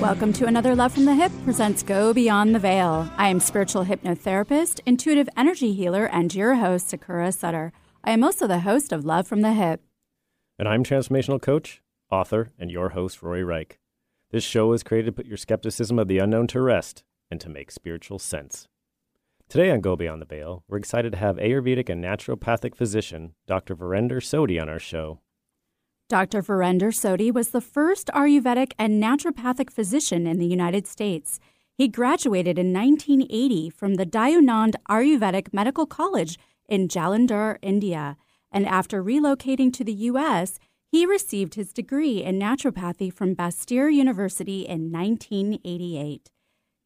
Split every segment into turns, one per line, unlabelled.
Welcome to another Love from the Hip presents Go Beyond the Veil. I am spiritual hypnotherapist, intuitive energy healer, and your host, Sakura Sutter. I am also the host of Love from the Hip.
And I'm transformational coach, author, and your host, Rory Reich. This show is created to put your skepticism of the unknown to rest and to make spiritual sense. Today on Go Beyond the Veil, we're excited to have Ayurvedic and naturopathic physician Dr. Virender Sodhi on our show.
Dr. Virender Sodhi was the first Ayurvedic and naturopathic physician in the United States. He graduated in 1980 from the Dayanand Ayurvedic Medical College in Jalandhar, India, and after relocating to the U.S., he received his degree in naturopathy from Bastyr University in 1988.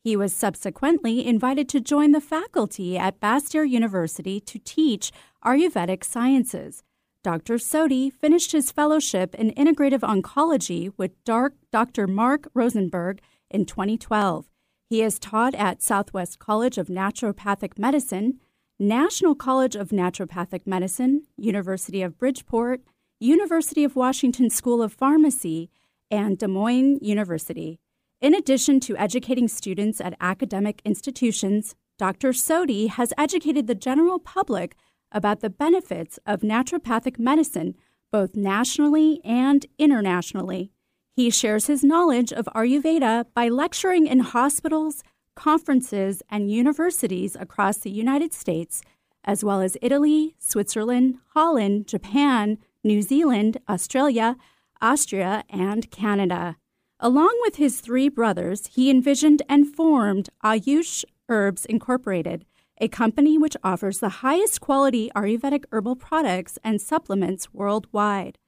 He was subsequently invited to join the faculty at Bastyr University to teach Ayurvedic sciences. Dr. Sodhi finished his fellowship in integrative oncology with Dr. Mark Rosenberg in 2012. He has taught at Southwest College of Naturopathic Medicine, National College of Naturopathic Medicine, University of Bridgeport, University of Washington School of Pharmacy, and Des Moines University. In addition to educating students at academic institutions, Dr. Sodhi has educated the general public about the benefits of naturopathic medicine both nationally and internationally. He shares his knowledge of Ayurveda by lecturing in hospitals, conferences, and universities across the United States, as well as Italy, Switzerland, Holland, Japan, New Zealand, Australia, Austria, and Canada. Along with his three brothers, he envisioned and formed Ayush Herbs Incorporated, a company which offers the highest quality Ayurvedic herbal products and supplements worldwide.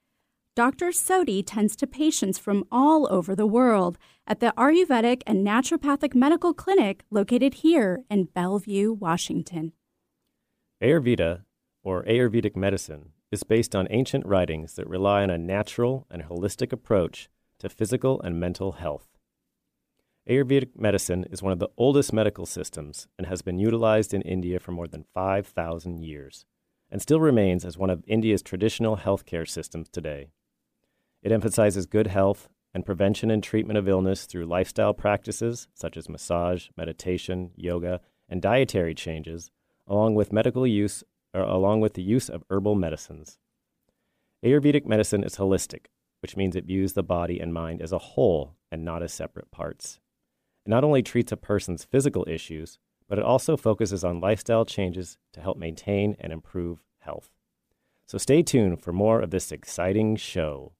Dr. Sodhi tends to patients from all over the world at the Ayurvedic and Naturopathic Medical Clinic located here in Bellevue, Washington.
Ayurveda, or Ayurvedic medicine, is based on ancient writings that rely on a natural and holistic approach to physical and mental health. Ayurvedic medicine is one of the oldest medical systems and has been utilized in India for more than 5,000 years, and still remains as one of India's traditional healthcare systems today. It emphasizes good health and prevention and treatment of illness through lifestyle practices such as massage, meditation, yoga, and dietary changes, along with medical use or along with the use of herbal medicines. Ayurvedic medicine is holistic, which means it views the body and mind as a whole and not as separate parts. It not only treats a person's physical issues, but it also focuses on lifestyle changes to help maintain and improve health. So stay tuned for more of this exciting show.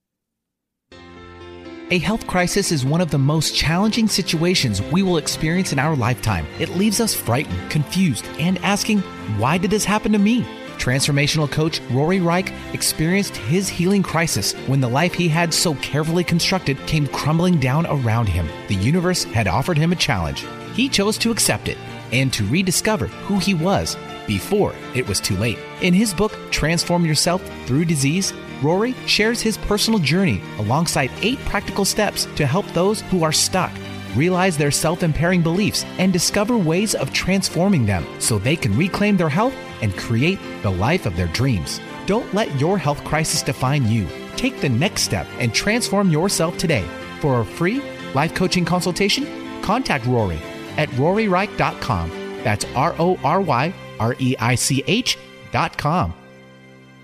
A health crisis is one of the most challenging situations we will experience in our lifetime. It leaves us frightened, confused, and asking, why did this happen to me? Transformational coach Rory Reich experienced his healing crisis when the life he had so carefully constructed came crumbling down around him. The universe had offered him a challenge. He chose to accept it and to rediscover who he was before it was too late. In his book, Transform Yourself Through Disease, Rory shares his personal journey alongside eight practical steps to help those who are stuck realize their self impairing beliefs and discover ways of transforming them so they can reclaim their health and create the life of their dreams. Don't let your health crisis define you. Take the next step and transform yourself today. For a free life coaching consultation, contact Rory at roryreich.com. That's R O R Y R E I C H.com.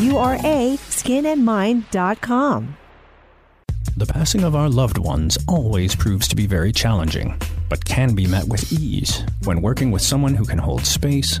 U-R-A, skinandmind.com.
The passing of our loved ones always proves to be very challenging, but can be met with ease when working with someone who can hold space,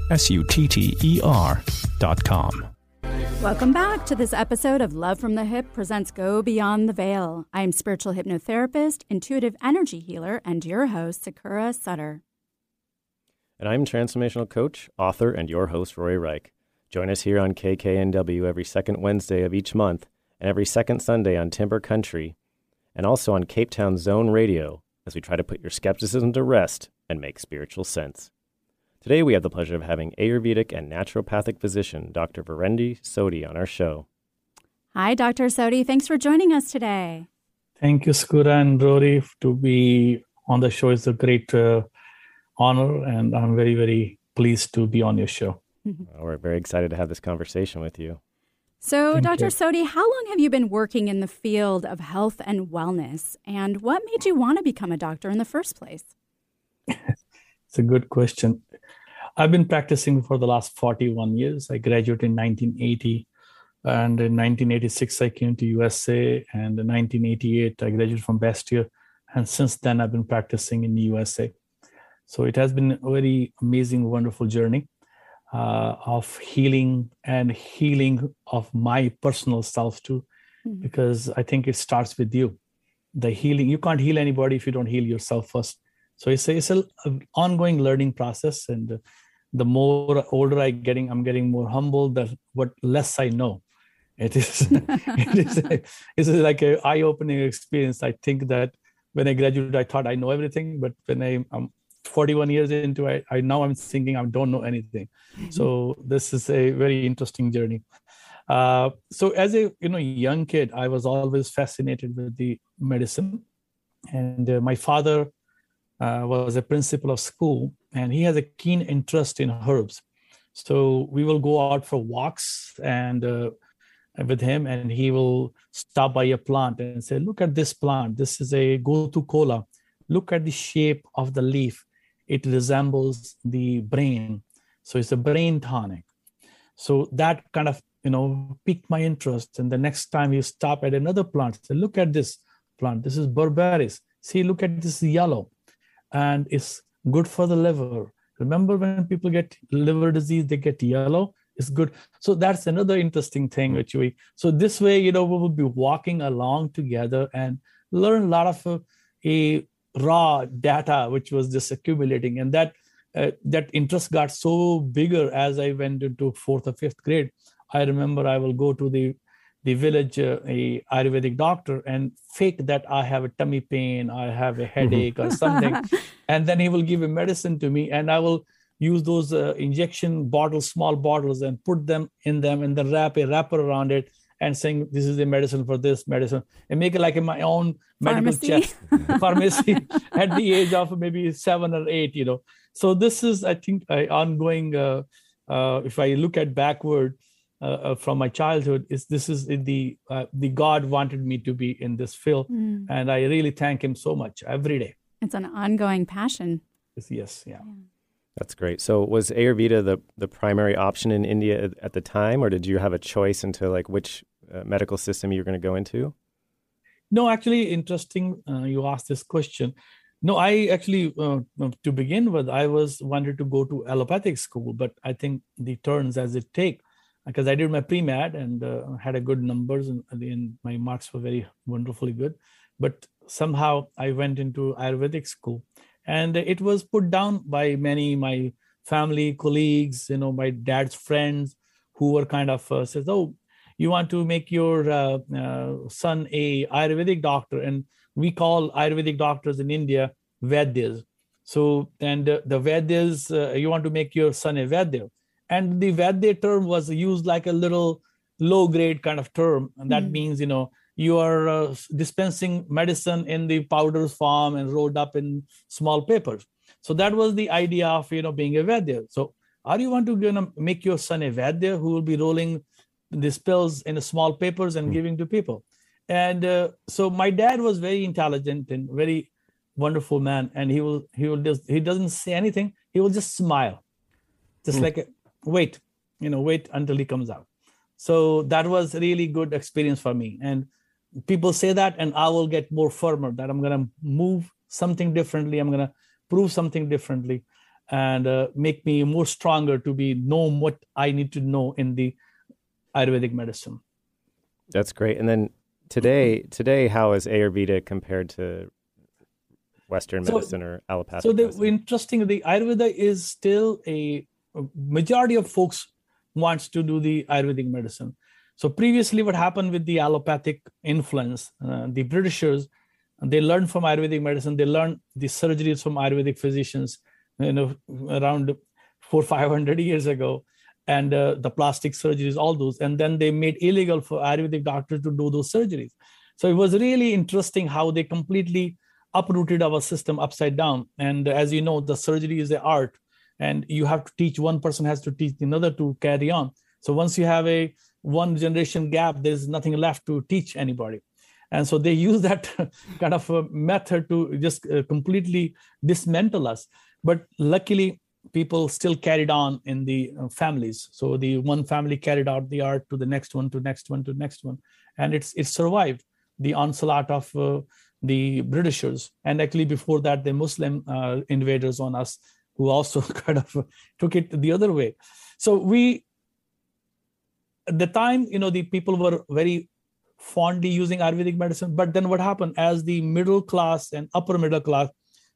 S U T T E R dot com.
Welcome back to this episode of Love from the Hip presents Go Beyond the Veil. I am spiritual hypnotherapist, intuitive energy healer, and your host, Sakura Sutter.
And I'm transformational coach, author, and your host, Rory Reich. Join us here on KKNW every second Wednesday of each month and every second Sunday on Timber Country and also on Cape Town Zone Radio as we try to put your skepticism to rest and make spiritual sense. Today, we have the pleasure of having Ayurvedic and naturopathic physician Dr. Virender Sodhi on our show.
Hi, Dr. Sodhi. Thanks for joining us today.
Thank you, Sakura and Rory, to be on the show. It's a great uh, honor, and I'm very, very pleased to be on your show.
Well, we're very excited to have this conversation with you.
So,
Thank
Dr.
you.
Sodhi, how long have you been working in the field of health and wellness? And what made you want to become a doctor in the first place?
It's a good question. I've been practicing for the last 41 years. I graduated in 1980, and in 1986 I came to USA, and in 1988 I graduated from Bastyr, and since then I've been practicing in the USA. So it has been a very amazing, wonderful journey uh, of healing and healing of my personal self too,
Mhm.
because I think it starts with you. The healing you can't heal anybody if you don't heal yourself first. So it's a, it's an ongoing learning process, and uh, the more older I getting, I'm getting more humble. The what less I know, it is it is a, it's like a eye-opening experience. I think that when I graduated, I thought I know everything, but when I, I'm 41 years into it, I now I'm thinking I don't know anything. So this is a very interesting journey. Uh, so as a you know young kid, I was always fascinated with the medicine, and uh, my father uh, was a principal of school, and he has a keen interest in herbs. So we will go out for walks and uh, with him, and he will stop by a plant and say, "Look at this plant. This is a gotu kola. Look at the shape of the leaf. It resembles the brain. So it's a brain tonic." So that kind of you know piqued my interest. And the next time you stop at another plant, say, "Look at this plant. This is berberis. See, look at this yellow." and it's good for the liver. Remember when people get liver disease, they get yellow. It's good. So that's another interesting thing which we. So this way, you know, we will be walking along together and learn a lot of uh, a raw data which was just accumulating, and that uh, that interest got so bigger as I went into fourth or fifth grade. I remember I will go to the the village uh, a ayurvedic doctor and fake that i have a tummy pain i have a headache or something. And then he will give a medicine to me and i will use those uh, injection bottles small bottles and put them in them and then wrap a wrapper around it and saying this is a medicine for this medicine. And make it like in my own medical
Pharmacy.
chest. Pharmacy. At the age of maybe seven or eight you know. So this is i think a ongoing uh, uh, if i look at backward uh, uh, from my childhood is this is the uh, the god wanted me to be in this field
Mm.
and i really thank him so much every day
It's an ongoing passion.
yes, yes yeah
That's great. So, was Ayurveda the, the primary option in India at, at the time, or did you have a choice into like which uh, medical system you were going to go into?
no actually interesting uh, you asked this question no i actually uh, to begin with i was wanted to go to allopathic school but i think the turns as it take because i did my pre-med and uh, had a good numbers and, and my marks were very wonderfully good. But somehow i went into ayurvedic school and it was put down by many my family colleagues you know my dad's friends who were kind of uh, says oh you want to make your uh, uh, son a ayurvedic doctor? And we call ayurvedic doctors in india vaidyas. So and uh, the vaidyas uh, you want to make your son a vaidya and the vaidya term was used like a little low grade kind of term and that
Mm.
means you know you are uh, dispensing medicine in the powders form and rolled up in small papers so that was the idea of you know being a vaidya so Are you want to gonna make your son a Vaidya who will be rolling these pills in small papers and mm. giving to people? And uh, so my dad was very intelligent and very wonderful man, and he will he will just he doesn't say anything. He will just smile, just mm. like a, wait, you know, wait until he comes out. So that was really good experience for me. And people say that, and I will get more firmer that I'm gonna move something differently. I'm gonna prove something differently and uh, make me more stronger to be know what I need to know in the Ayurvedic medicine.
That's great. And then today, today, how is Ayurveda compared to Western medicine so, or allopathic?
So, the,
medicine?
interesting, the Ayurveda is still a majority of folks wants to do the Ayurvedic medicine. So previously, what happened with the allopathic influence, uh, the Britishers, they learned from Ayurvedic medicine. They learned the surgeries from Ayurvedic physicians you know around four 500 years ago and uh, the plastic surgeries all those and then they made illegal for ayurvedic doctors to do those surgeries so it was really interesting how they completely uprooted our system upside down and as you know the surgery is the art and you have to teach one person has to teach another to carry on. So once you have a one generation gap there's nothing left to teach anybody. And so they use that kind of a method to just uh, completely dismantle us. But luckily people still carried on in the uh, families. So the one family carried out the art to the next one to next one to next one. And it's it survived the onslaught of uh, the britishers. And actually before that the muslim uh, invaders on us who also kind of took it the other way. So we at the time you know the people were very fondly using ayurvedic medicine but then what happened? As the middle class and upper middle class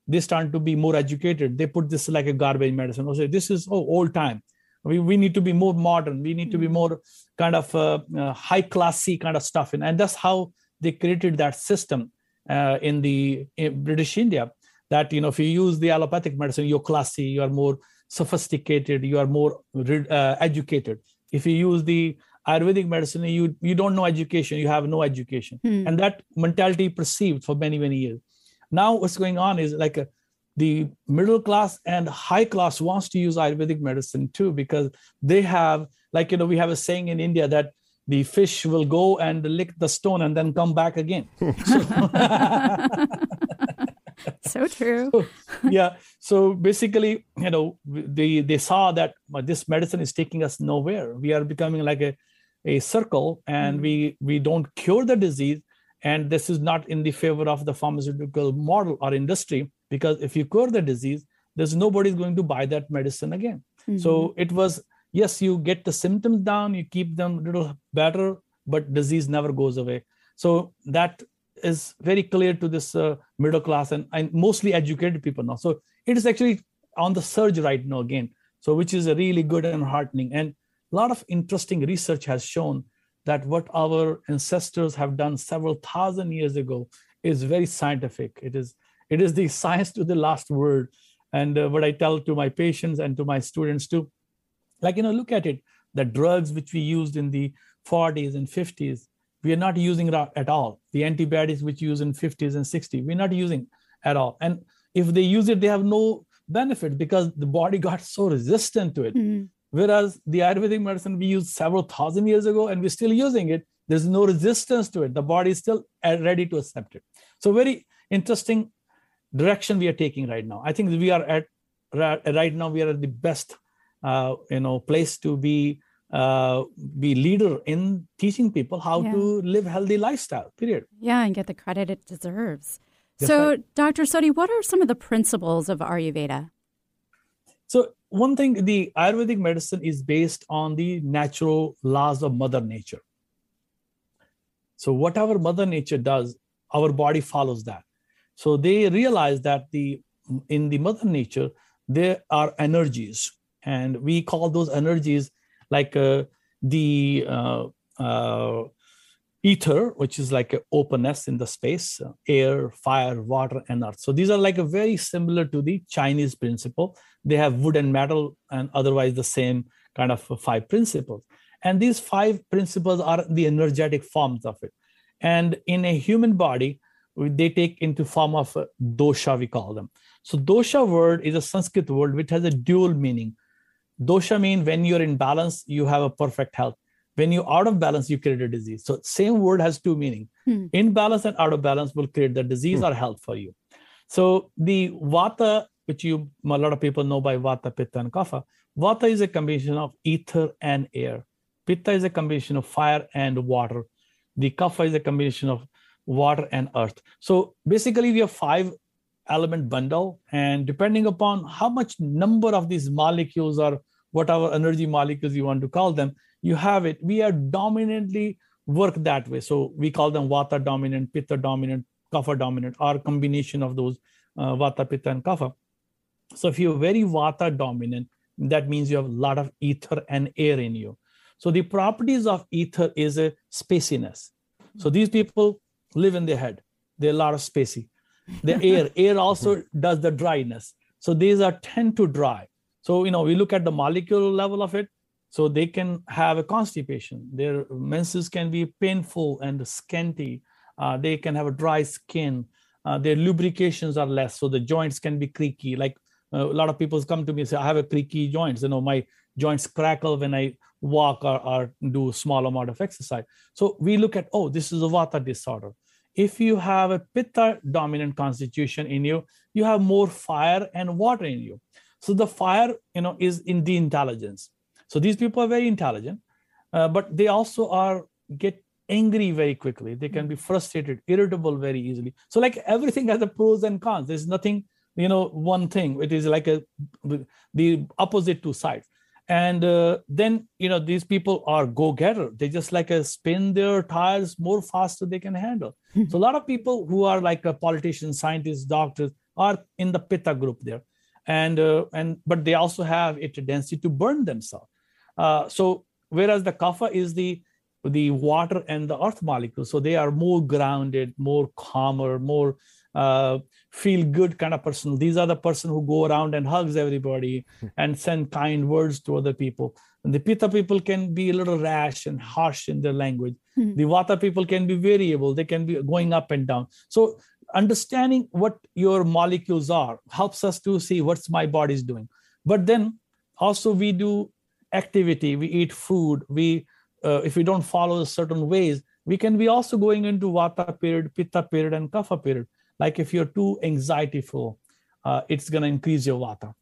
they started to be more educated. They put this like a garbage medicine. Or say this is oh old time. We, we need to be more modern. We need to be mm-hmm. more kind of uh, uh, high classy kind of stuff and, and that's how they created that system uh, in the in british india that you know if you use the allopathic medicine you're classy you are more sophisticated you are more uh, educated. If you use the ayurvedic medicine you you don't know education you have no education. Hmm. and that mentality perceived for many many years. Now what's going on is like a, the middle class and high class wants to use ayurvedic medicine too because they have like you know we have a saying in india that the fish will go and lick the stone and then come back again.
so true.
So, yeah. So basically you know they they saw that this medicine is taking us nowhere. We are becoming like a a circle and mm. we we don't cure the disease. And this is not in the favor of the pharmaceutical model or industry because if you cure the disease there's nobody's going to buy that medicine again. Mm-hmm. so it was yes you get the symptoms down you keep them a little better but disease never goes away. So that is very clear to this uh, middle class and, and mostly educated people now so it is actually on the surge right now again so which is a really good and heartening and a lot of interesting research has shown that what our ancestors have done several thousand years ago is very scientific. It is it is the science to the last word. And uh, what I tell to my patients and to my students too, like you know, look at it. The drugs which we used in the 40s and 50s, we are not using it at all. The antibiotics which use in 50s and 60s, we're not using at all. And if they use it, they have no benefit because the body got so resistant to it. Mm-hmm. Whereas the Ayurvedic medicine we used several thousand years ago and we're still using it, there's no resistance to it. The body is still ready to accept it. So, very interesting direction we are taking right now. I think we are at right now we are at the best uh, you know place to be uh, be leader in teaching people how yeah. to live healthy lifestyle. Period.
Yeah, and get the credit it deserves. so, right. Dr. Sodhi, what are some of the principles of Ayurveda?
So one thing, the Ayurvedic medicine is based on the natural laws of Mother Nature. So whatever Mother Nature does, our body follows that. So they realize that the in the Mother Nature there are energies, and we call those energies like uh, the uh, uh, ether, which is like openness in the space, air, fire, water, and earth. So these are like a very similar to the Chinese principle. They have wood and metal, and otherwise the same kind of five principles. And these five principles are the energetic forms of it. And in a human body, they take into form of dosha, we call them. So dosha word is a Sanskrit word which has a dual meaning. Dosha mean when you're in balance, you have a perfect health. When you're out of balance, you create a disease. So same word has two meaning. Hmm. In balance and out of balance will create the disease hmm. or health for you. So the Vata, which you a lot of people know by Vata, Pitta, and Kapha, Vata is a combination of ether and air. Pitta is a combination of fire and water. The Kapha is a combination of water and earth. So basically, we have five element bundle, and depending upon how much number of these molecules or whatever energy molecules you want to call them, you have it. We are dominantly work that way. So we call them Vata dominant, Pitta dominant, Kapha dominant, or combination of those uh, Vata, Pitta, and Kapha. So if you're very Vata dominant, that means you have a lot of ether and air in you. So the properties of ether is a spaciness. So these people live in their head. They're a lot of spacey. The air, air also does the dryness. So these are tend to dry. So you know, we look at the molecular level of it. So they can have a constipation. Their menses can be painful and scanty. Uh, they can have a dry skin. Uh, their lubrications are less, so the joints can be creaky. Like uh, a lot of people come to me and say, "I have a creaky joints." You know, my joints crackle when I walk or, or do small amount of exercise. So we look at, oh, this is a vata disorder. If you have a pitta dominant constitution in you, you have more fire and water in you. So the fire, you know, is in the intelligence. So these people are very intelligent, uh, but they also are get angry very quickly. They can be frustrated, irritable very easily. So like everything has a pros and cons. There's nothing, you know, one thing. It is like a the opposite two sides and uh, then you know these people are go-getter. They just like a spin their tires more faster they can handle. Hmm. so a lot of people who are like a politician scientists doctors are in the pitta group there. And uh, and but they also have a tendency to burn themselves. Uh, so whereas the kapha is the the water and the earth molecule so they are more grounded more calmer more uh, feel good kind of person. These are the person who go around and hugs everybody hmm. and send kind words to other people. And the Pitta people can be a little rash and harsh in their language. Mm-hmm. The Vata people can be variable. They can be going up and down. So understanding what your molecules are helps us to see what's my body's doing. But then also we do activity. We eat food. We uh, if we don't follow certain ways, we can be also going into Vata period, Pitta period, and Kapha period like if you're too anxietyful uh, it's going to increase your vata.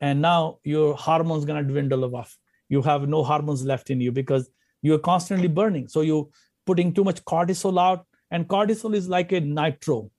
And now your hormones going to dwindle off you have no hormones left in you because you're constantly burning. So you're putting too much cortisol out and cortisol is like a nitro.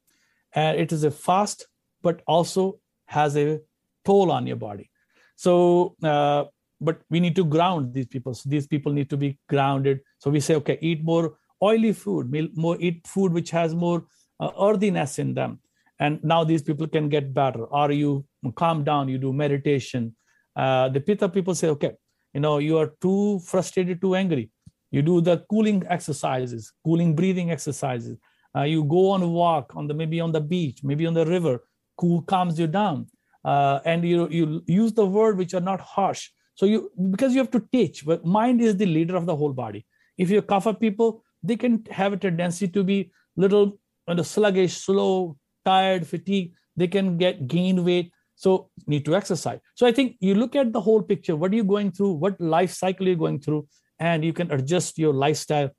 And it is a fast but also has a toll on your body. So uh, but we need to ground these people. So these people need to be grounded. So we say okay eat more oily food. More eat food which has more uh, earthiness in them. And now these people can get better. Or you calm down you do meditation. Uh, the pitta people say okay you know you are too frustrated too angry. You do the cooling exercises cooling breathing exercises. Uh, you go on a walk on the maybe on the beach maybe on the river cool calms you down. Uh, and you you use the word which are not harsh. So you because you have to teach but mind is the leader of the whole body. If you're kapha people they can have a tendency to be little when the sluggish, slow, tired, fatigue, they can get gain weight. So need to exercise. So I think you look at the whole picture. What are you going through? What life cycle you're going through, and you can adjust your lifestyle,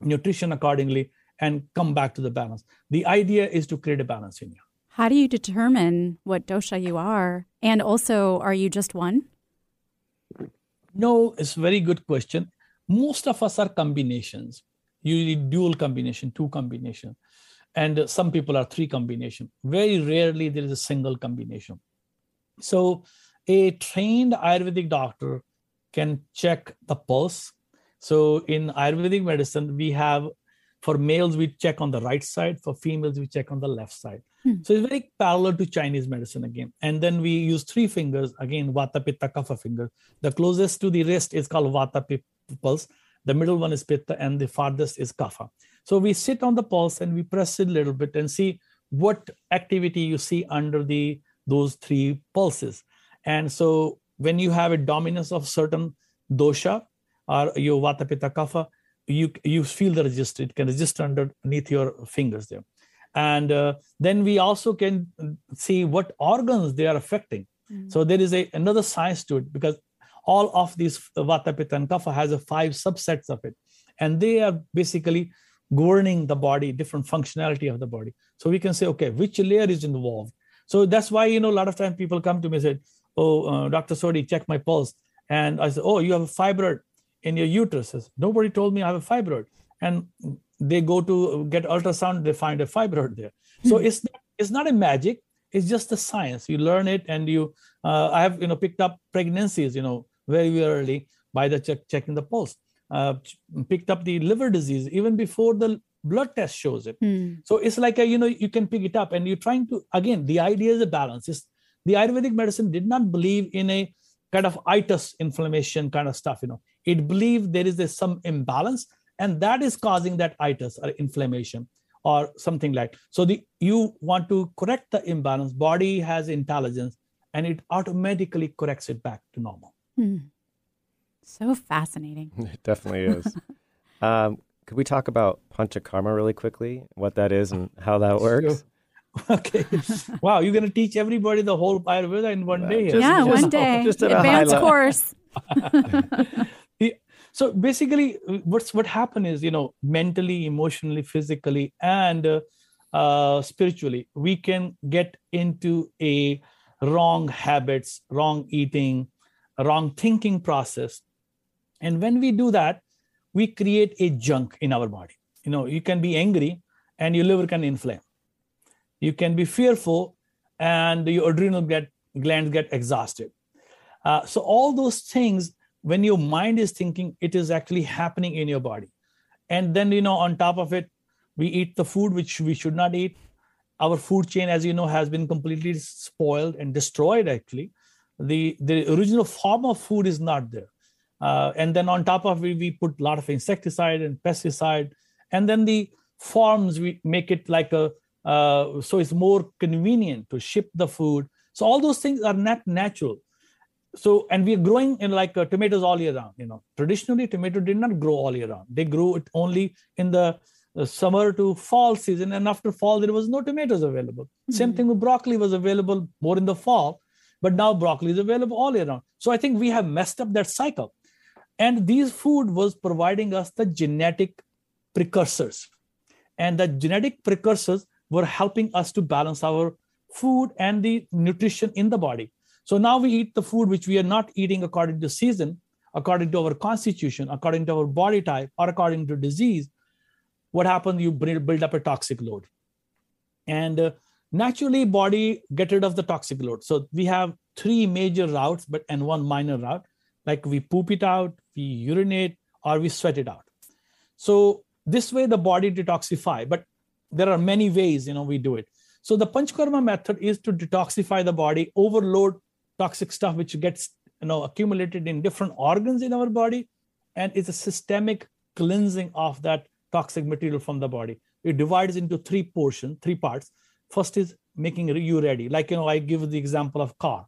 nutrition accordingly, and come back to the balance. The idea is to create a balance in you.
How do you determine what dosha you are? And also, are you just one?
No, it's a very good question. Most of us are combinations, usually dual combination, two combination and some people are three combination. Very rarely there is a single combination. So a trained ayurvedic doctor can check the pulse. So in ayurvedic medicine we have for males we check on the right side. For females we check on the left side. Hmm. so it's very parallel to chinese medicine again. And then we use three fingers. Again vata pitta kapha finger. The closest to the wrist is called vata pulse. The middle one is pitta and the farthest is kapha so we sit on the pulse and we press it a little bit and see what activity you see under the those three pulses. And so when you have a dominance of certain dosha or your vata pitta kapha, you you feel the register. It can register underneath your fingers there. And uh, then we also can see what organs they are affecting. Mm-hmm. So there is a another science to it because all of these vata pitta and kapha has a five subsets of it and they are basically governing the body different functionality of the body. So we can say okay which layer is involved? So that's why you know a lot of times people come to me and say oh uh, dr sodhi check my pulse. And i say oh you have a fibroid in your uterus. Says, nobody told me i have a fibroid. And they go to get ultrasound they find a fibroid there. So hmm. it's not, it's not a magic. It's just the science. You learn it and you uh, i have you know picked up pregnancies you know very, very early by the check, checking the pulse uh, picked up the liver disease even before the blood test shows it. Hmm. so it's like a, you know you can pick it up and you're trying to again the idea is a balance. It's, the ayurvedic medicine did not believe in a kind of itis inflammation kind of stuff you know. It believed there is a, some imbalance and that is causing that itis or inflammation or something like. So the you want to correct the imbalance. Body has intelligence and it automatically corrects it back to normal. Hmm.
So fascinating.
It definitely is. Um, could we talk about panchakarma really quickly what that is and how that works?
Sure. okay. Wow you're going to teach everybody the whole ayurveda in one day
just, yeah just, one day. just advanced course.
So basically what's what happened is you know mentally emotionally physically and uh, uh, spiritually we can get into a wrong habits wrong eating wrong thinking process and when we do that we create a junk in our body. You know you can be angry and your liver can inflame. You can be fearful and your adrenal get, glands get exhausted. Uh, so all those things when your mind is thinking it is actually happening in your body. And then you know on top of it we eat the food which we should not eat. Our food chain as you know has been completely spoiled and destroyed actually. The the original form of food is not there uh, and then on top of it we put a lot of insecticide and pesticide. And then the forms we make it like a uh, so it's more convenient to ship the food. So all those things are not natural. So and we're growing in like uh, tomatoes all year round you know. Traditionally tomato did not grow all year round. They grew it only in the uh, summer to fall season. And after fall there was no tomatoes available. Mm-hmm. same thing with broccoli was available more in the fall but now broccoli is available all year round. So i think we have messed up that cycle and these food was providing us the genetic precursors and the genetic precursors were helping us to balance our food and the nutrition in the body so now we eat the food which we are not eating according to season, according to our constitution, according to our body type, or according to disease. What happens? You build up a toxic load, and uh, naturally, body get rid of the toxic load. So we have three major routes, but and one minor route. Like we poop it out, we urinate, or we sweat it out. So this way, the body detoxify. But there are many ways, you know, we do it. So the Panchkarma method is to detoxify the body, overload toxic stuff which gets you know accumulated in different organs in our body and it's a systemic cleansing of that toxic material from the body it divides into three portions three parts first is making you ready like you know i give the example of car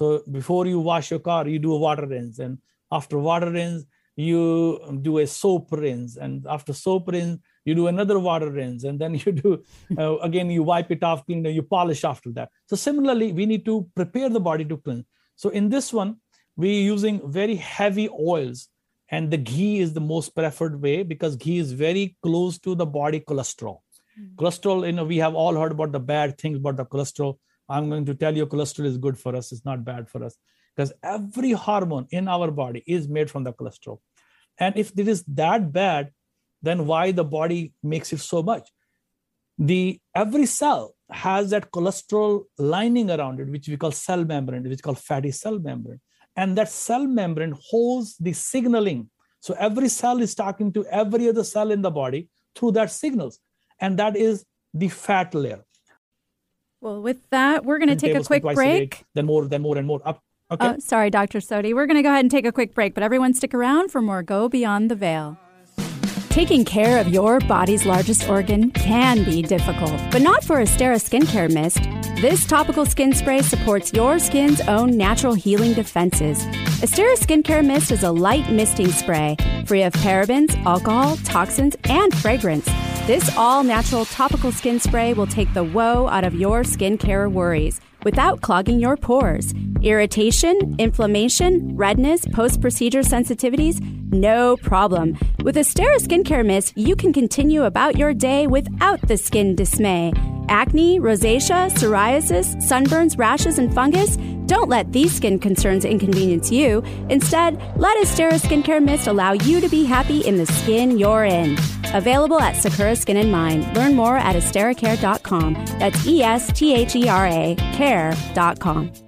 so before you wash your car you do a water rinse and after water rinse you do a soap rinse. And after soap rinse you do another water rinse. And then you do uh, again you wipe it off clean you polish after that. So similarly we need to prepare the body to cleanse. So in this one we're using very heavy oils. And the ghee is the most preferred way because ghee is very close to the body cholesterol. Mm. cholesterol you know we have all heard about the bad things about the cholesterol. I'm going to tell you cholesterol is good for us. It's not bad for us because every hormone in our body is made from the cholesterol. And if it is that bad then why the body makes it so much? The every cell has that cholesterol lining around it which we call cell membrane which is called fatty cell membrane. And that cell membrane holds the signaling. So every cell is talking to every other cell in the body through that signals. And that is the fat layer.
Well with that we're going to take a quick break.
then more then more and more up
okay uh, sorry dr sodhi we're going to go ahead and take a quick break but everyone stick around for more go beyond the veil Taking care of your body's largest organ can be difficult, but not for Esthera Skincare Mist. This topical skin spray supports your skin's own natural healing defenses. Esthera Skincare Mist is a light misting spray, free of parabens, alcohol, toxins, and fragrance. This all natural topical skin spray will take the woe out of your skincare worries without clogging your pores. Irritation, inflammation, redness, post procedure sensitivities? No problem. With Esthera Skincare Mist, you can continue about your day without the skin dismay. Acne, rosacea, psoriasis, sunburns, rashes, and fungus? Don't let these skin concerns inconvenience you. Instead, let Esthera Skincare Mist allow you to be happy in the skin you're in. Available at Sakura Skin and Mind. Learn more at estheracare.com. That's E S T H E R A care.com.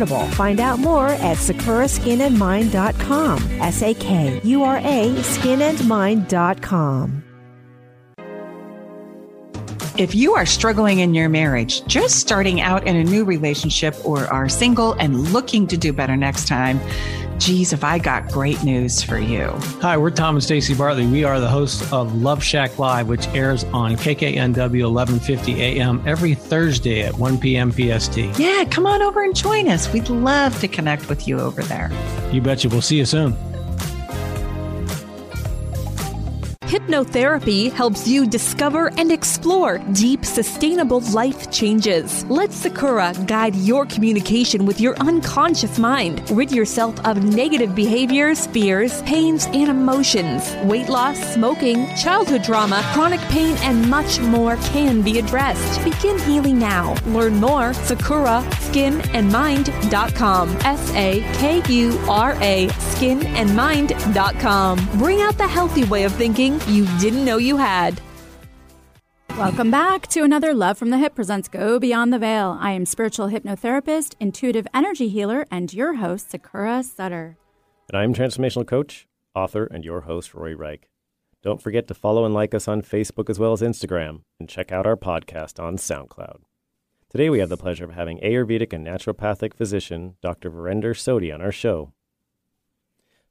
Find out more at sakuraskinandmind.com. S A K U R A skinandmind.com.
If you are struggling in your marriage, just starting out in a new relationship, or are single and looking to do better next time, geez, if I got great news for you.
Hi, we're Tom and Stacy Bartley. We are the hosts of Love Shack Live, which airs on KKNW 1150 AM every Thursday at 1 p.m. PST.
Yeah, come on over and join us. We'd love to connect with you over there.
You betcha. We'll see you soon.
Hypnotherapy helps you discover and explore deep, sustainable life changes. Let Sakura guide your communication with your unconscious mind. Rid yourself of negative behaviors, fears, pains, and emotions. Weight loss, smoking, childhood trauma, chronic pain, and much more can be addressed. Begin healing now. Learn more. Sakura skinandmind.com. S A K U R A Skin and skinandmind.com. Bring out the healthy way of thinking you didn't know you had.
Welcome back to another Love from the Hip presents Go Beyond the Veil. I am spiritual hypnotherapist, intuitive energy healer, and your host, Sakura Sutter.
And I'm transformational coach, author, and your host, Rory Reich. Don't forget to follow and like us on Facebook as well as Instagram, and check out our podcast on SoundCloud. Today we have the pleasure of having Ayurvedic and naturopathic physician Dr. Virender Sodhi on our show.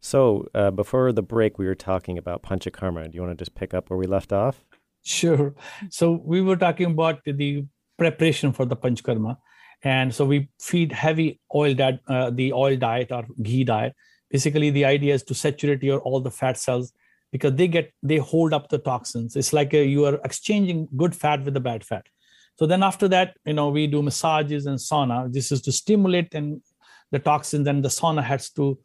So, uh, before the break, we were talking about panchakarma. Do you want to just pick up where we left off?
Sure. So we were talking about the preparation for the panchakarma, and so we feed heavy oil diet, uh, the oil diet or ghee diet. Basically, the idea is to saturate your all the fat cells because they get they hold up the toxins. It's like a, you are exchanging good fat with the bad fat. So then after that, you know, we do massages and sauna. This is to stimulate and the toxins, and the sauna has to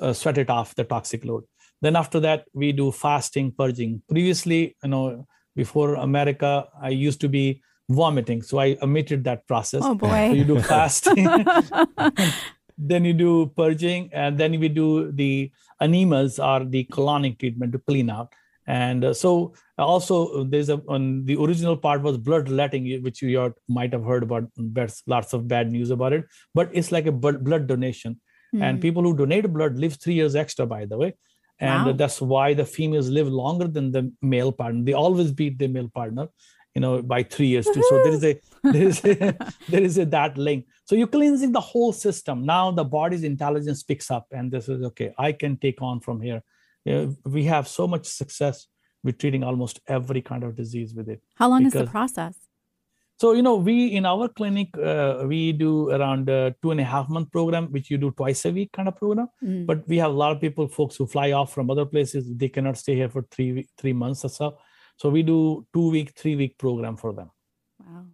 uh, sweat it off the toxic load. Then after that we do fasting purging. Previously you know before america i used to be vomiting so i omitted that process.
Oh boy.
So you do fasting. Then you do purging and then we do the enemas or the colonic treatment to clean out. And uh, so also there's a on the original part was bloodletting which you might have heard about lots of bad news about it but it's like a blood donation Mm. And hmm. people who donate blood live three years extra, by the way. And wow. that's why the females live longer than the male partner. They always beat the male partner, you know, by three years too. So there is a there is a, there is a that link. So you're cleansing the whole system. Now the body's intelligence picks up, and this is okay. I can take on from here. We have so much success with treating almost every kind of disease with it.
How long is the process?
So, you know, we in our clinic, uh, we do around a two and a half month program, which you do twice a week kind of program. Mm. But we have a lot of people, folks who fly off from other places, they cannot stay here for three three months or so. So we do two week, three week program for them.
Wow.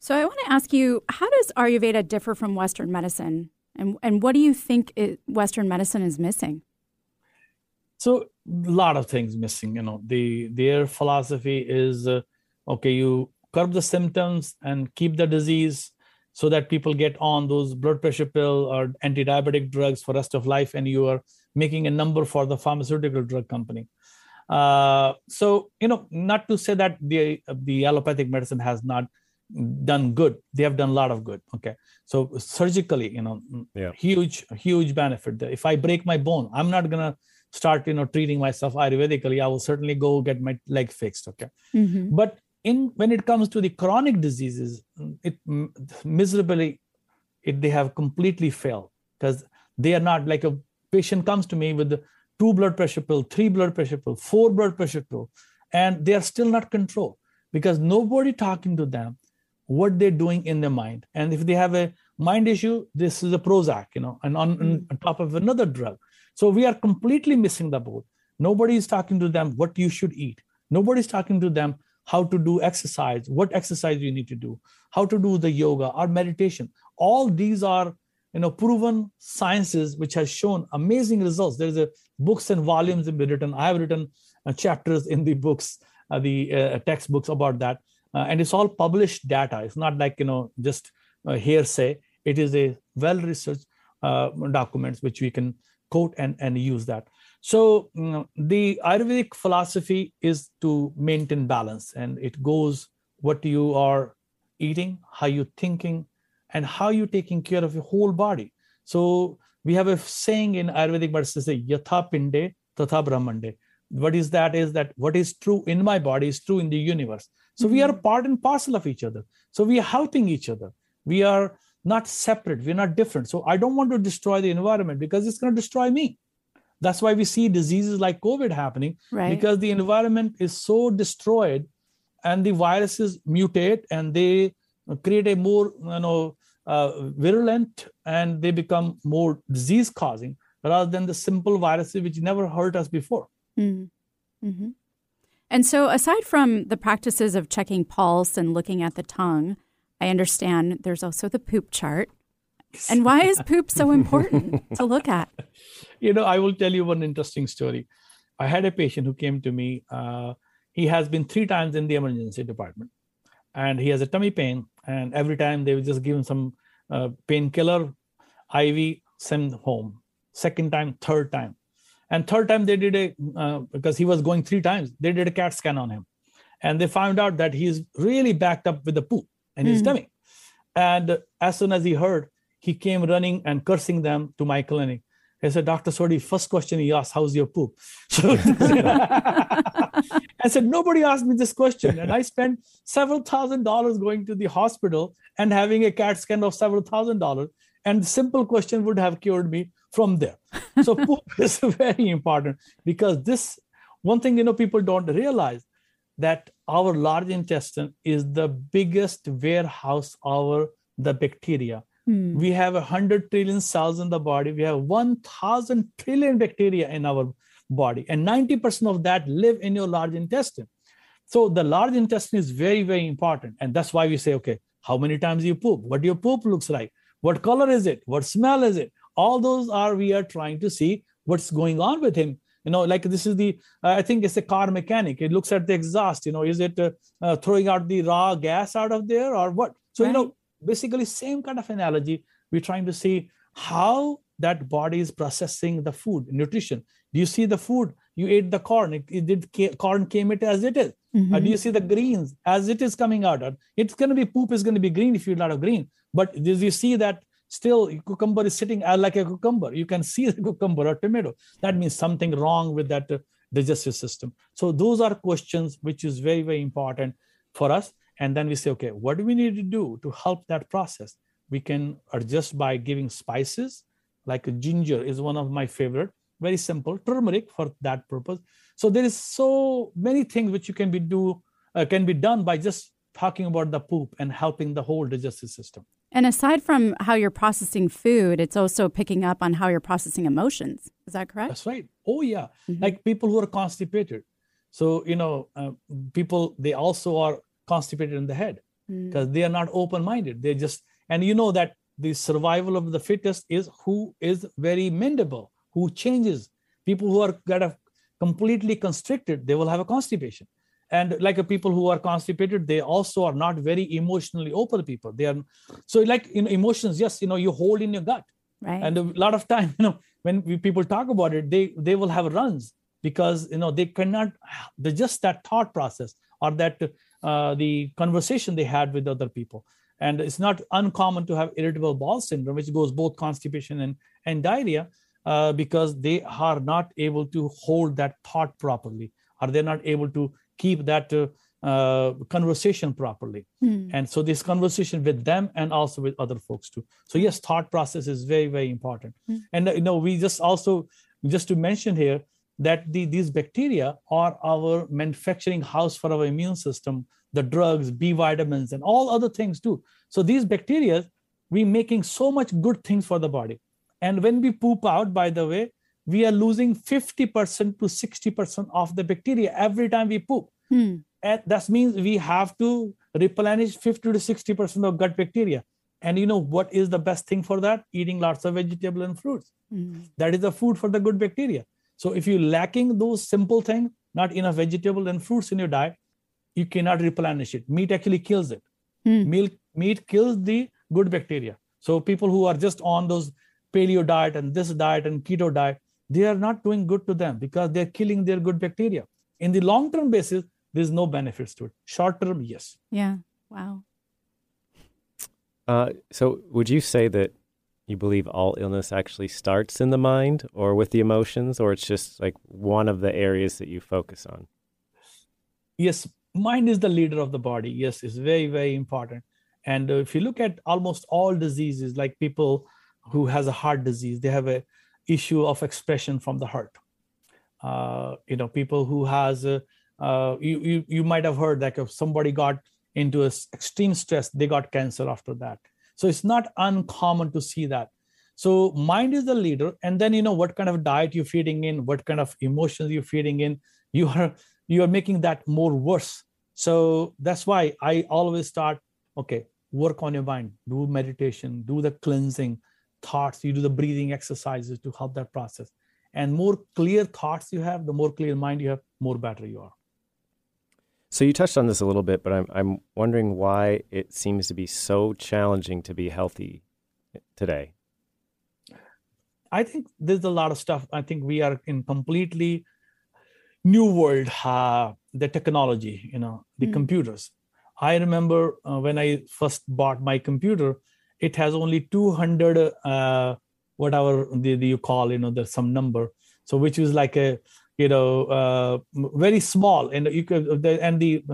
So I want to ask you, how does Ayurveda differ from Western medicine? And, and what do you think it, Western medicine is missing?
So a lot of things missing. You know, the their philosophy is uh, okay. You curb the symptoms and keep the disease so that people get on those blood pressure pill or anti-diabetic drugs for rest of life and you are making a number for the pharmaceutical drug company. Uh, so you know not to say that the the allopathic medicine has not done good. They have done a lot of good. Okay. So surgically you know yeah. huge huge benefit. If i break my bone i'm not gonna start you know treating myself ayurvedically. I will certainly go get my leg fixed. Okay. Mm-hmm. but in when it comes to the chronic diseases, it miserably, it, they have completely failed because they are not like a patient comes to me with two blood pressure pill, three blood pressure pill, four blood pressure pill, and they are still not controlled because nobody talking to them what they're doing in their mind. And if they have a mind issue, this is a Prozac, you know, and on, mm. on top of another drug. So we are completely missing the boat. Nobody is talking to them what you should eat. Nobody's talking to them how to do exercise, what exercise you need to do, how to do the yoga or meditation. All these are you know proven sciences which has shown amazing results. There's a books and volumes have been written. I have written uh, chapters in the books, uh, the uh, textbooks about that, uh, and it's all published data. It's not like you know just uh, hearsay. It is a well-researched uh, documents which we can quote and and use that. So you know, the Ayurvedic philosophy is to maintain balance, and it goes what you are eating, how you're thinking, and how you're taking care of your whole body. So we have a saying in Ayurvedic medicine, say "Yatha pinde tatha brahmande." What is that? Is that what is true in my body is true in the universe. So mm-hmm. we are part and parcel of each other. So we are helping each other. We are not separate. We're not different. So I don't want to destroy the environment because it's going to destroy me. That's why we see diseases like COVID happening right. because the environment is so destroyed and the viruses mutate and they create a more you know uh, virulent and they become more disease causing rather than the simple viruses which never hurt us before. Mm-hmm.
Mm-hmm. And so, aside from the practices of checking pulse and looking at the tongue, I understand there's also the poop chart. And why is poop so important to look at?
You know, I will tell you one interesting story. I had a patient who came to me. Uh, he has been three times in the emergency department, and he has a tummy pain. And every time they would just give him some uh, painkiller, IV, send home. Second time, third time, and third time they did a uh, because he was going three times. They did a CAT scan on him, and they found out that he's really backed up with the poop in his mm-hmm. tummy. And as soon as he heard, he came running and cursing them to my clinic. He said, Dr. Sodhi, first question he asked, how's your poop? So I said, nobody asked me this question. And I spent several thousand dollars going to the hospital and having a CAT scan of several thousand dollars. And the simple question would have cured me from there. So poop is very important because this one thing you know people don't realize that our large intestine is the biggest warehouse of the bacteria Hmm. We have a 100 trillion cells in the body. We have 1,000 trillion bacteria in our body, and 90% of that live in your large intestine. So the large intestine is very, very important. And that's why we say, okay, how many times you poop? What your poop looks like? What color is it? What smell is it? All those are we are trying to see what's going on with him you know like this is the uh, i think it's a car mechanic it looks at the exhaust you know is it uh, uh, throwing out the raw gas out of there or what so right. you know basically same kind of analogy we're trying to see how that body is processing the food nutrition. Do you see the food? You ate the corn. It, it did corn came it as it is. Mm-hmm. Uh, do you see the greens as it is coming out? It's going to be poop is going to be green if you're not a green. But do you see that still cucumber is sitting like a cucumber? You can see the cucumber or tomato. That means something wrong with that digestive system. So those are questions which is very very important for us and then we say okay what do we need to do to help that process? We can adjust by giving spices like ginger is one of my favorite. Very simple turmeric for that purpose. So there is so many things which you can be do uh, can be done by just talking about the poop and helping the whole digestive system.
And aside from how you're processing food it's also picking up on how you're processing emotions. Is that correct?
That's right. Oh yeah. Mm-hmm. like people who are constipated. So you know uh, people they also are constipated in the head. Because mm. they are not open minded they just and you know that the survival of the fittest is who is very mendable who changes. People who are kind of completely constricted they will have a constipation. And like a people who are constipated they also are not very emotionally open people. They are so like in emotions yes you know you hold in your gut.
Right.
And a lot of time you know when we, people talk about it they they will have runs because you know they cannot they just that thought process or that uh, the conversation they had with other people. And it's not uncommon to have irritable bowel syndrome, which goes both constipation and, and diarrhea, uh, because they are not able to hold that thought properly, or they're not able to keep that uh, uh, conversation properly
Hmm.
and so this conversation with them and also with other folks too so yes thought process is very very important
Hmm.
and uh, you know we just also just to mention here that the, these bacteria are our manufacturing house for our immune system the drugs b vitamins and all other things too. So these bacteria we making so much good things for the body. And when we poop out by the way we are losing 50% to 60% of the bacteria every time we poop.
Hmm.
and that means we have to replenish 50 to 60 percent of gut bacteria. And you know what is the best thing for that? Eating lots of vegetable and fruits.
Hmm.
that is the food for the good bacteria so if you're lacking those simple things not enough vegetable and fruits in your diet you cannot replenish it meat actually kills it
Hmm.
meat meat kills the good bacteria so people who are just on those paleo diet and this diet and keto diet they are not doing good to them because they're killing their good bacteria in the long term basis there's no benefits to it short term yes
Yeah. Wow.
Uh, so, would you say that you believe all illness actually starts in the mind or with the emotions, or it's just like one of the areas that you focus on?
yes mind is the leader of the body. Yes it's very very important. And uh, if you look at almost all diseases like people who has a heart disease they have a issue of expression from the heart. Uh, you know people who has uh, uh, you, you you might have heard like if somebody got into a extreme stress they got cancer after that so it's not uncommon to see that. So mind is the leader and then you know what kind of diet you're feeding in what kind of emotions you're feeding in you are you are making that more worse. So that's why i always start okay work on your mind do meditation do the cleansing thoughts you do the breathing exercises to help that process. And more clear thoughts you have the more clear mind you have more better you are
So, you touched on this a little bit, but I'm, I'm wondering why it seems to be so challenging to be healthy today.
I think there's a lot of stuff. I think we are in completely new world. Uh, the technology, you know, the
Mm.
computers. I remember uh, when I first bought my computer, it has only 200, uh, whatever the, the you call, you know, there's some number. So which is like a, you know, uh, very small, and you could, the, and the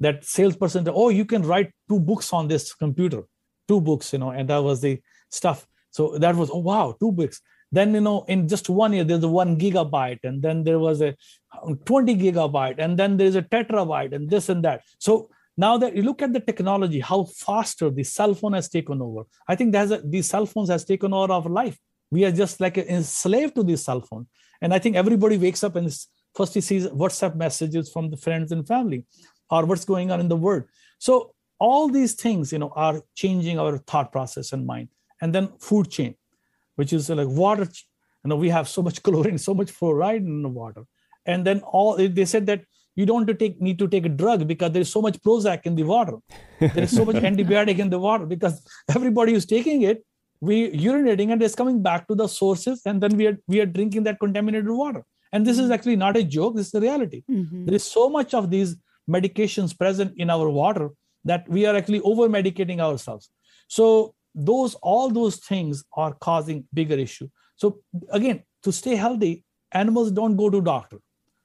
that salesperson, oh, you can write two books on this computer, two books, you know, and that was the stuff. So that was oh wow, two books. Then you know in just one year there's a one gigabyte and then there was a um, 20 gigabyte and then there's a terabyte and this and that. So now that you look at the technology how faster the cell phone has taken over. I think there's a, these cell phones has taken over our life. We are just like enslaved to this cell phone and i think everybody wakes up and first he sees whatsapp messages from the friends and family or what's going on in the world so all these things you know are changing our thought process and mind and then food chain which is like water. You know, we have so much chlorine, so much fluoride in the water, and then all they said that you don't to take, need to take a drug because there is so much Prozac in the water. There is so much antibiotic in the water because everybody who's taking it, we urinating and it's coming back to the sources, and then we are we are drinking that contaminated water. And this is actually not a joke. This is the reality.
Mhm.
There is so much of these medications present in our water that we are actually over medicating ourselves. So those all those things are causing bigger issue so again to stay healthy animals don't go to doctor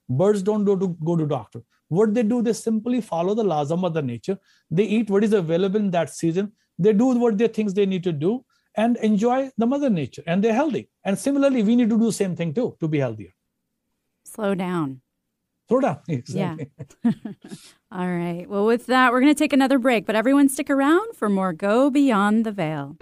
birds don't go to go to doctor what they do they simply follow the laws of mother nature they eat what is available in that season they do what they think they need to do and enjoy the mother nature and they're healthy and similarly we need to do the same thing too to be healthier
Slow down.
slow down exactly
All right. Well, with that, we're going to take another break, but everyone stick around for more Go Beyond the Veil.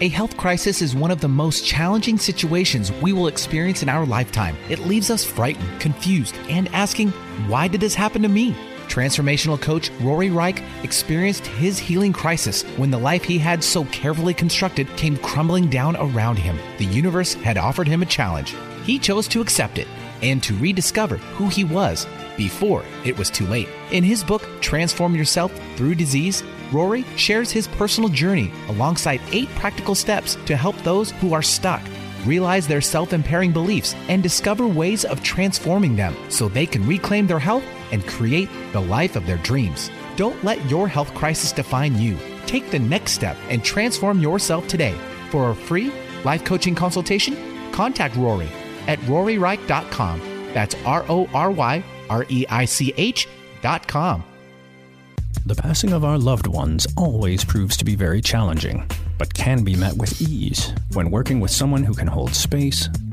A health crisis is one of the most challenging situations we will experience in our lifetime. It leaves us frightened, confused, and asking, why did this happen to me? Transformational coach Rory Reich experienced his healing crisis when the life he had so carefully constructed came crumbling down around him. The universe had offered him a challenge. He chose to accept it and to rediscover who he was before it was too late. In his book, Transform Yourself Through Disease, Rory shares his personal journey alongside eight practical steps to help those who are stuck realize their self impairing beliefs and discover ways of transforming them so they can reclaim their health and create the life of their dreams. Don't let your health crisis define you. Take the next step and transform yourself today. For a free life coaching consultation, contact Rory at roryreich.com. That's R O R Y R E I C H SakuraSutter.com.
The passing of our loved ones always proves to be very challenging, but can be met with ease when working with someone who can hold space,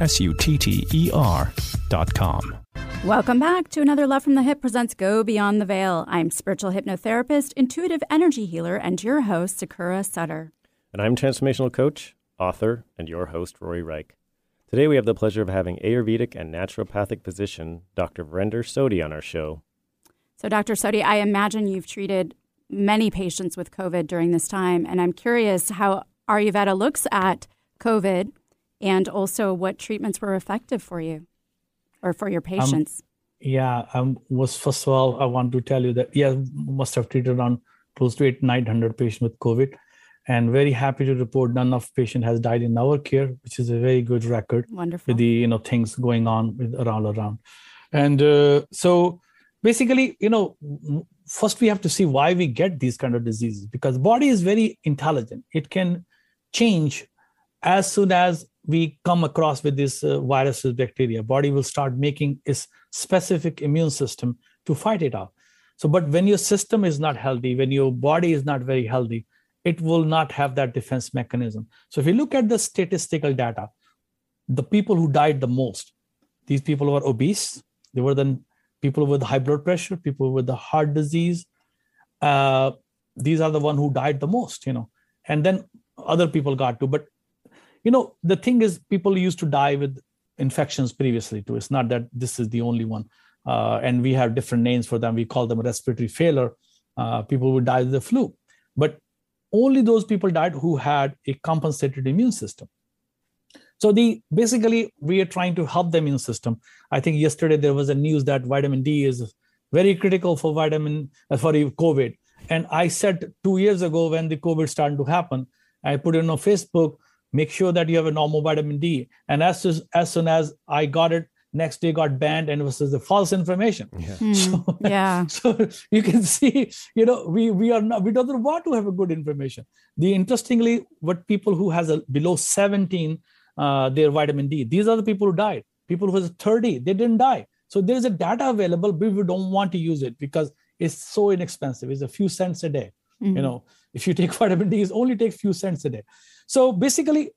S U T T E R dot com.
Welcome back to another Love from the Hip presents Go Beyond the Veil. I'm spiritual hypnotherapist, intuitive energy healer, and your host, Sakura Sutter.
And I'm transformational coach, author, and your host, Rory Reich. Today we have the pleasure of having Ayurvedic and naturopathic physician Dr. Virender Sodhi on our show.
So, Dr. Sodhi, I imagine you've treated many patients with COVID during this time, and I'm curious how Ayurveda looks at COVID and also what treatments were effective for you or for your
Um,
patients.
Yeah, um, was first of all, I want to tell you that yeah, must have treated around close to eight nine hundred patients with COVID, and very happy to report none of patient has died in our care, which is a very good record
Wonderful.
with the you know things going on with around around, and uh, so basically you know first we have to see why we get these kind of diseases because body is very intelligent. It can change as soon as we come across with this uh, viruses bacteria body will start making its specific immune system to fight it off. So but when your system is not healthy when your body is not very healthy it will not have that defense mechanism. So if you look at the statistical data the people who died the most these people were obese they were then people with high blood pressure people with the heart disease uh, these are the one who died the most you know. And then other people got to but you know the thing is people used to die with infections previously too. It's not that this is the only one. Uh, and we have different names for them. We call them respiratory failure. Uh, people would die with the flu. But only those people died who had a compensated immune system. So the basically we are trying to help the immune system. I think yesterday there was a news that vitamin d is very critical for vitamin uh, for covid. And i said two years ago when the covid started to happen i put it on facebook make sure that you have a normal vitamin D. And as soon, as soon as I got it, next day got banned and it was the false information.
Hmm,
So,
yeah.
so you can see, you know, we we are not we don't want to have a good information. The interestingly, what people who has a below 17 uh, their vitamin D, these are the people who died. People who was 30, they didn't die. So there is a data available, but we don't want to use it because it's so inexpensive. It's a few cents a day.
Mhm.
You know, if you take vitamin D, it only takes few cents a day. So basically,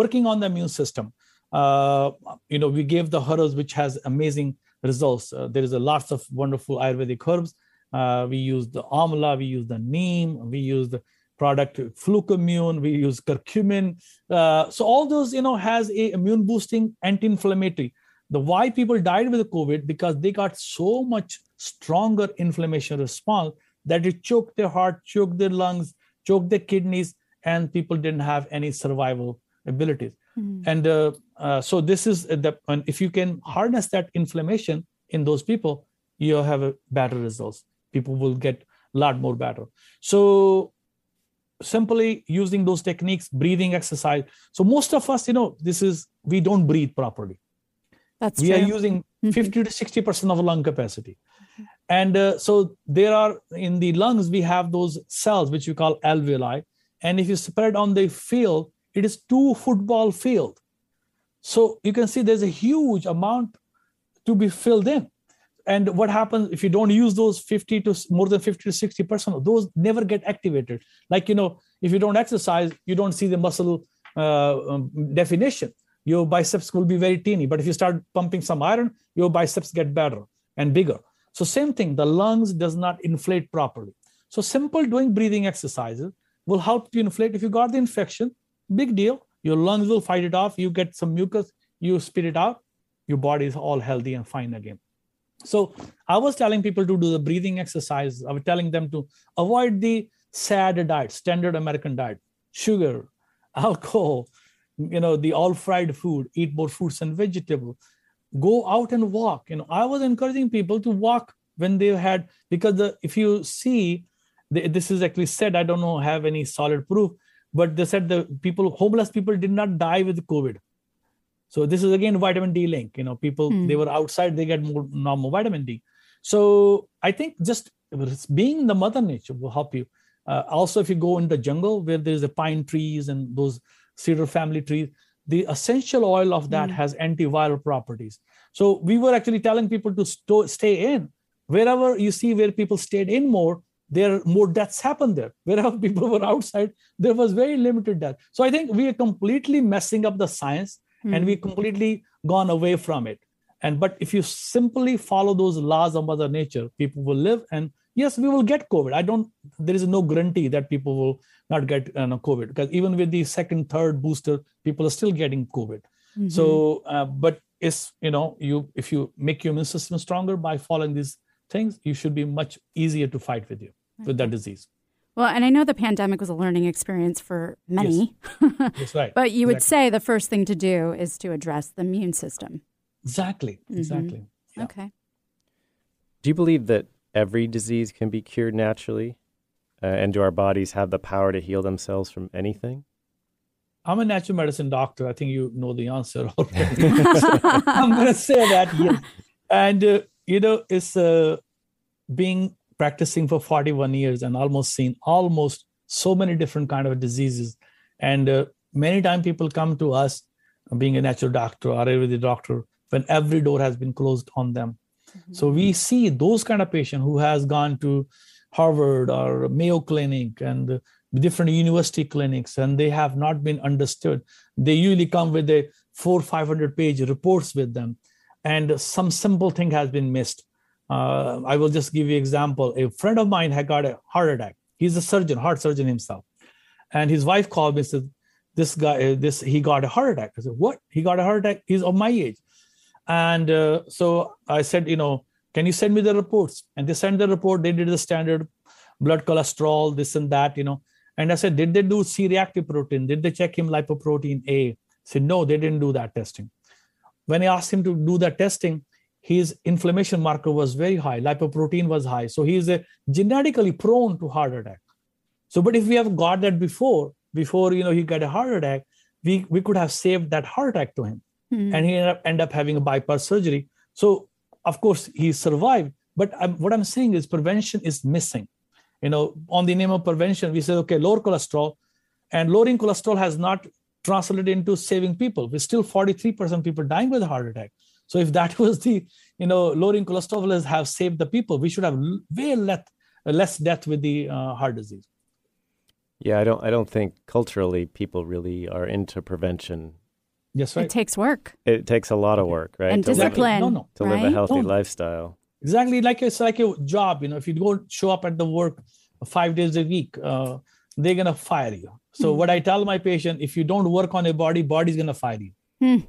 working on the immune system, uh, you know, we gave the herbs which has amazing results. Uh, there is a lots of wonderful Ayurvedic herbs. Uh, we use the amla, we use the neem, we use the product flucommune, we use curcumin. Uh, so all those, you know, has a immune boosting anti-inflammatory. The why people died with COVID because they got so much stronger inflammation response that it choked their heart, choked their lungs, choked their kidneys, and people didn't have any survival abilities.
Mhm.
And uh, uh, so this is the and if you can harness that inflammation in those people, you have a better results. People will get a lot more better. So simply using those techniques, breathing exercise. So most of us, you know, this is we don't breathe properly.
That's
we
true.
are using
Mhm.
50 to 60 percent of lung capacity and uh, so there are in the lungs we have those cells which we call alveoli. And if you spread on the field it is two football field. So you can see there's a huge amount to be filled in. And what happens if you don't use those 50 to more than 50 to 60 percent of those never get activated. Like you know if you don't exercise you don't see the muscle uh, um, definition. Your biceps will be very teeny. But if you start pumping some iron your biceps get better and bigger so same thing the lungs does not inflate properly. So simple doing breathing exercises will help you inflate. If you got the infection big deal. Your lungs will fight it off. You get some mucus you spit it out. Your body is all healthy and fine again. So i was telling people to do the breathing exercise. I was telling them to avoid the sad diet standard american diet. Sugar alcohol you know the all fried food eat more fruits and vegetables go out and walk. You know i was encouraging people to walk when they had because the, if you see this is actually said i don't know have any solid proof but they said the people homeless people did not die with covid. So this is again vitamin d link you know people mm. they were outside they get more normal vitamin d. So i think just being the mother nature will help you. Uh, also if you go in the jungle where there's the pine trees and those cedar family trees the essential oil of that mm. has antiviral properties. So we were actually telling people to sto- stay in. Wherever you see where people stayed in more there more deaths happened there. Wherever people were outside there was very limited death. So i think we are completely messing up the science mm. and we completely gone away from it. And but if you simply follow those laws of mother nature people will live and yes we will get covid i don't there is no guarantee that people will not get uh, covid because even with the second third booster people are still getting covid mm-hmm. so uh, but it's you know you if you make your immune system stronger by following these things, you should be much easier to fight with you with that disease.
Well, and I know the pandemic was a learning experience for many.
Yes. That's right.
but you
exactly.
would say the first thing to do is to address the immune system.
Exactly. Mm-hmm. Exactly.
Yeah. Okay.
Do you believe that every disease can be cured naturally? Uh, and do our bodies have the power to heal themselves from anything?
I'm a natural medicine doctor. I think you know the answer already. I'm going to say that, yes. And uh, you know it's uh, being practicing for 41 years and almost seen almost so many different kind of diseases and uh, many times people come to us being a natural doctor or a doctor when every door has been closed on them mm-hmm. so we see those kind of patient who has gone to harvard or mayo clinic and different university clinics and they have not been understood they usually come with a four 500 page reports with them and some simple thing has been missed. Uh, I will just give you example. A friend of mine had got a heart attack. He's a surgeon, heart surgeon himself, and his wife called me and said, "This guy, uh, this he got a heart attack." I said, "What? He got a heart attack? He's of my age." And uh, so I said, "You know, can you send me the reports?" And they sent the report. They did the standard blood cholesterol, this and that, you know. And I said, "Did they do C-reactive protein? Did they check him lipoprotein A?" Said, "No, they didn't do that testing." when I asked him to do that testing, his inflammation marker was very high, lipoprotein was high. So he is a genetically prone to heart attack. So, but if we have got that before, before you know he got a heart attack, we we could have saved that heart attack to him, mm-hmm. and he ended up, end up having a bypass surgery. So, of course, he survived. But I'm, what I'm saying is prevention is missing. You know, on the name of prevention, we say okay, lower cholesterol, and lowering cholesterol has not translated into saving people. We're still 43% people dying with a heart attack. So if that was the, you know, lowering cholesterol has have saved the people, we should have way less, less death with the uh, heart disease.
Yeah, I don't. I don't think culturally people really are into prevention.
Yes, right.
It takes work.
It takes a lot of work, right?
And
to
discipline.
Live,
no, no.
To
right?
live a healthy
no.
lifestyle.
Exactly, like it's like a job. You know, if you go show up at the work five days a week, uh, they're gonna fire you. So mm what I tell my patient, if you don't work on a body, body's gonna fire you.
Mm.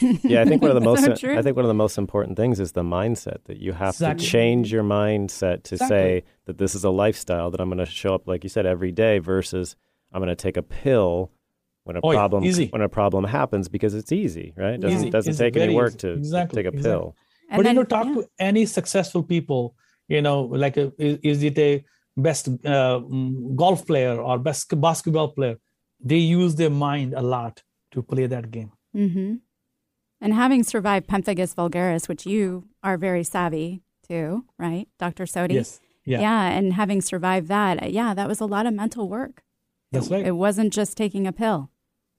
yeah, I think one of the most so I think one of the most important things is the mindset that you have exactly. to change your mindset to exactly. say that this is a lifestyle that I'm going to show up like you said every day versus I'm going to take a pill when a oh, problem
yeah,
when a problem happens because it's easy, right? It doesn't easy. doesn't it's take any work easy. to,
exactly.
to take a
exactly.
pill.
And but then, you know, talk yeah. to any successful people. You know, like a, is, is it a best uh, mm, golf player or best basketball player? They use their mind a lot to play that game.
Mm-hmm. And having survived pemphigus vulgaris, which you are very savvy to, right, Dr. Sodhi?
Yes. Yeah.
yeah. And having survived that, yeah, that was a lot of mental work.
That's right.
It wasn't just taking a pill.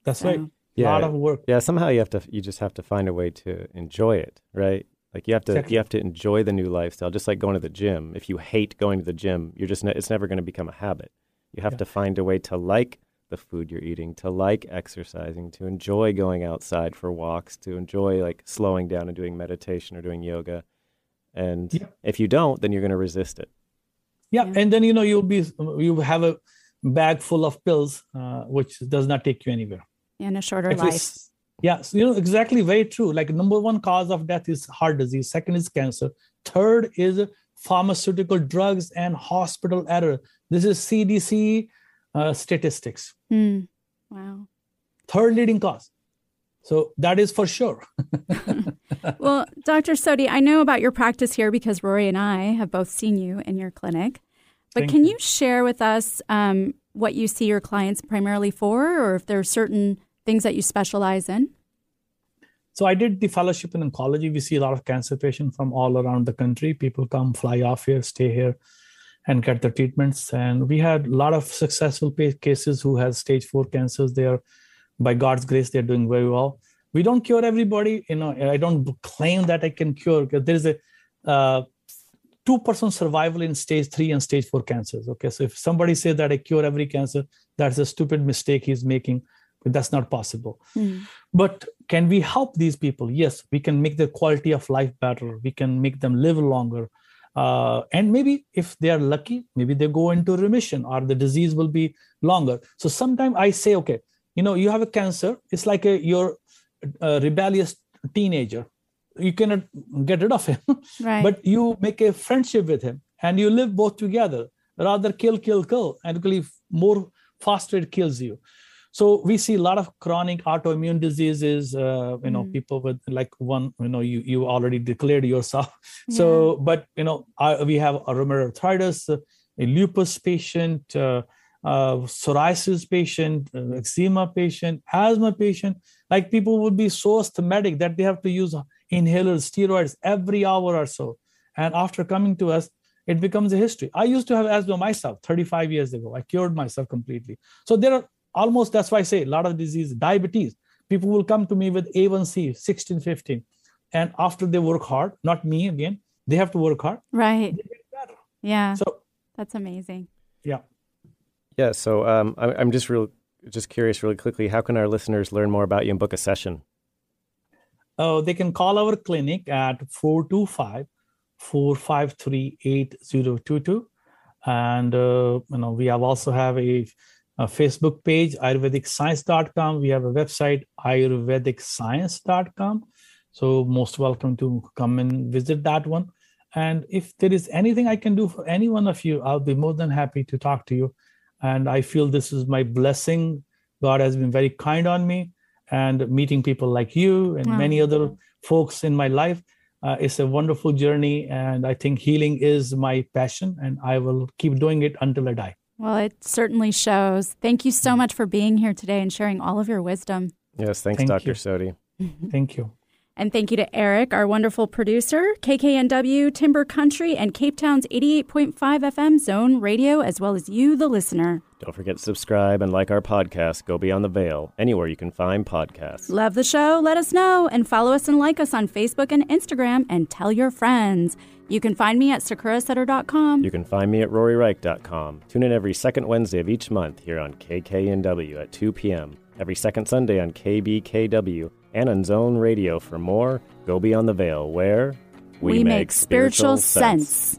That's so. right. Yeah. A lot of work.
Yeah. Somehow you have to, you just have to find a way to enjoy it, right? Like you have to, exactly. you have to enjoy the new lifestyle, just like going to the gym. If you hate going to the gym, you're just, ne- it's never going to become a habit. You have yeah. to find a way to like the food you're eating, to like exercising, to enjoy going outside for walks, to enjoy like slowing down and doing meditation or doing yoga. And yeah. if you don't, then you're going to resist it.
Yeah. yeah. and then you know you'll be you have a bag full of pills, uh, which does not take you anywhere.
In a shorter if life.
Yeah, so, you know exactly very true. Like number one cause of death is heart disease. Second is cancer. Third is pharmaceutical drugs and hospital error. This is CDC uh, statistics.
Mm. Wow.
Third leading cause. So that is for sure.
well, Dr. Sodhi, I know about your practice here because Rory and I have both seen you in your clinic. But
Thank
can
you.
you share with us um, what you see your clients primarily for, or if there are certain things that you specialize in?
So I did the fellowship in oncology. We see a lot of cancer patients from all around the country. People come, fly off here, stay here, and get their treatments. And we had a lot of successful cases who had stage four cancers. They are, by God's grace, they're doing very well. We don't cure everybody. You know, I don't claim that I can cure there is a uh, two percent survival in stage three and stage four cancers. Okay, so if somebody says that I cure every cancer, that's a stupid mistake he's making. That's not possible. But can we help these people? Yes, we can make their quality of life better. We can make them live longer. Uh, and maybe if they are lucky, maybe they go into remission or the disease will be longer. So sometimes I say, okay, you know, you have a cancer. It's like a you're a rebellious teenager. You cannot get rid of him,
Right.
but you make a friendship with him and you live both together. Rather kill, kill, kill, and more faster it kills you so we see a lot of chronic autoimmune diseases uh, you know people with like one you know you you already declared yourself. So but you know I, we have a rheumatoid arthritis a lupus patient uh, uh, psoriasis patient uh, eczema patient asthma patient. Like people would be so asthmatic that they have to use inhalers steroids every hour or so. And after coming to us it becomes a history. I used to have asthma myself 35 years ago. I cured myself completely. So there are almost that's why i say a lot of disease diabetes people will come to me with a1c 16 15 and after they work hard not me again they have to work hard
Right.
better.
Yeah.
so
That's amazing.
yeah
Yeah, so um, I, I'm just real, just curious, really quickly. How can our listeners learn more about you and book a session?
uh, they can call our clinic at 425 453 8022 and uh, you know we have also have a, a facebook page ayurvedicscience.com we have a website ayurvedicscience.com so most welcome to come and visit that one. And if there is anything i can do for any one of you i'll be more than happy to talk to you. And i feel this is my blessing. God has been very kind on me and meeting people like you and
Wow.
many other folks in my life uh, it's a wonderful journey. And i think healing is my passion and i will keep doing it until i die
Well, it certainly shows. Thank you so much for being here today and sharing all of your wisdom.
Yes, thanks,
Thank
Dr.
you.
Sodhi.
thank you
And thank you to Eric, our wonderful producer, KKNW, Timber Country, and Cape Town's 88.5 FM Zone Radio, as well as you, the listener.
Don't forget to subscribe and like our podcast, Go Beyond the Veil, anywhere you can find podcasts.
Love the show? Let us know and follow us and like us on Facebook and Instagram and tell your friends. You can find me at sakurasutter.com.
You can find me at roryreich.com. Tune in every second Wednesday of each month here on KKNW at 2 p.m., every second Sunday on KBKW, and on Zone Radio for more Go Beyond the Veil, where
we, make spiritual sense.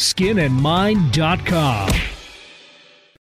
skinandmind.com.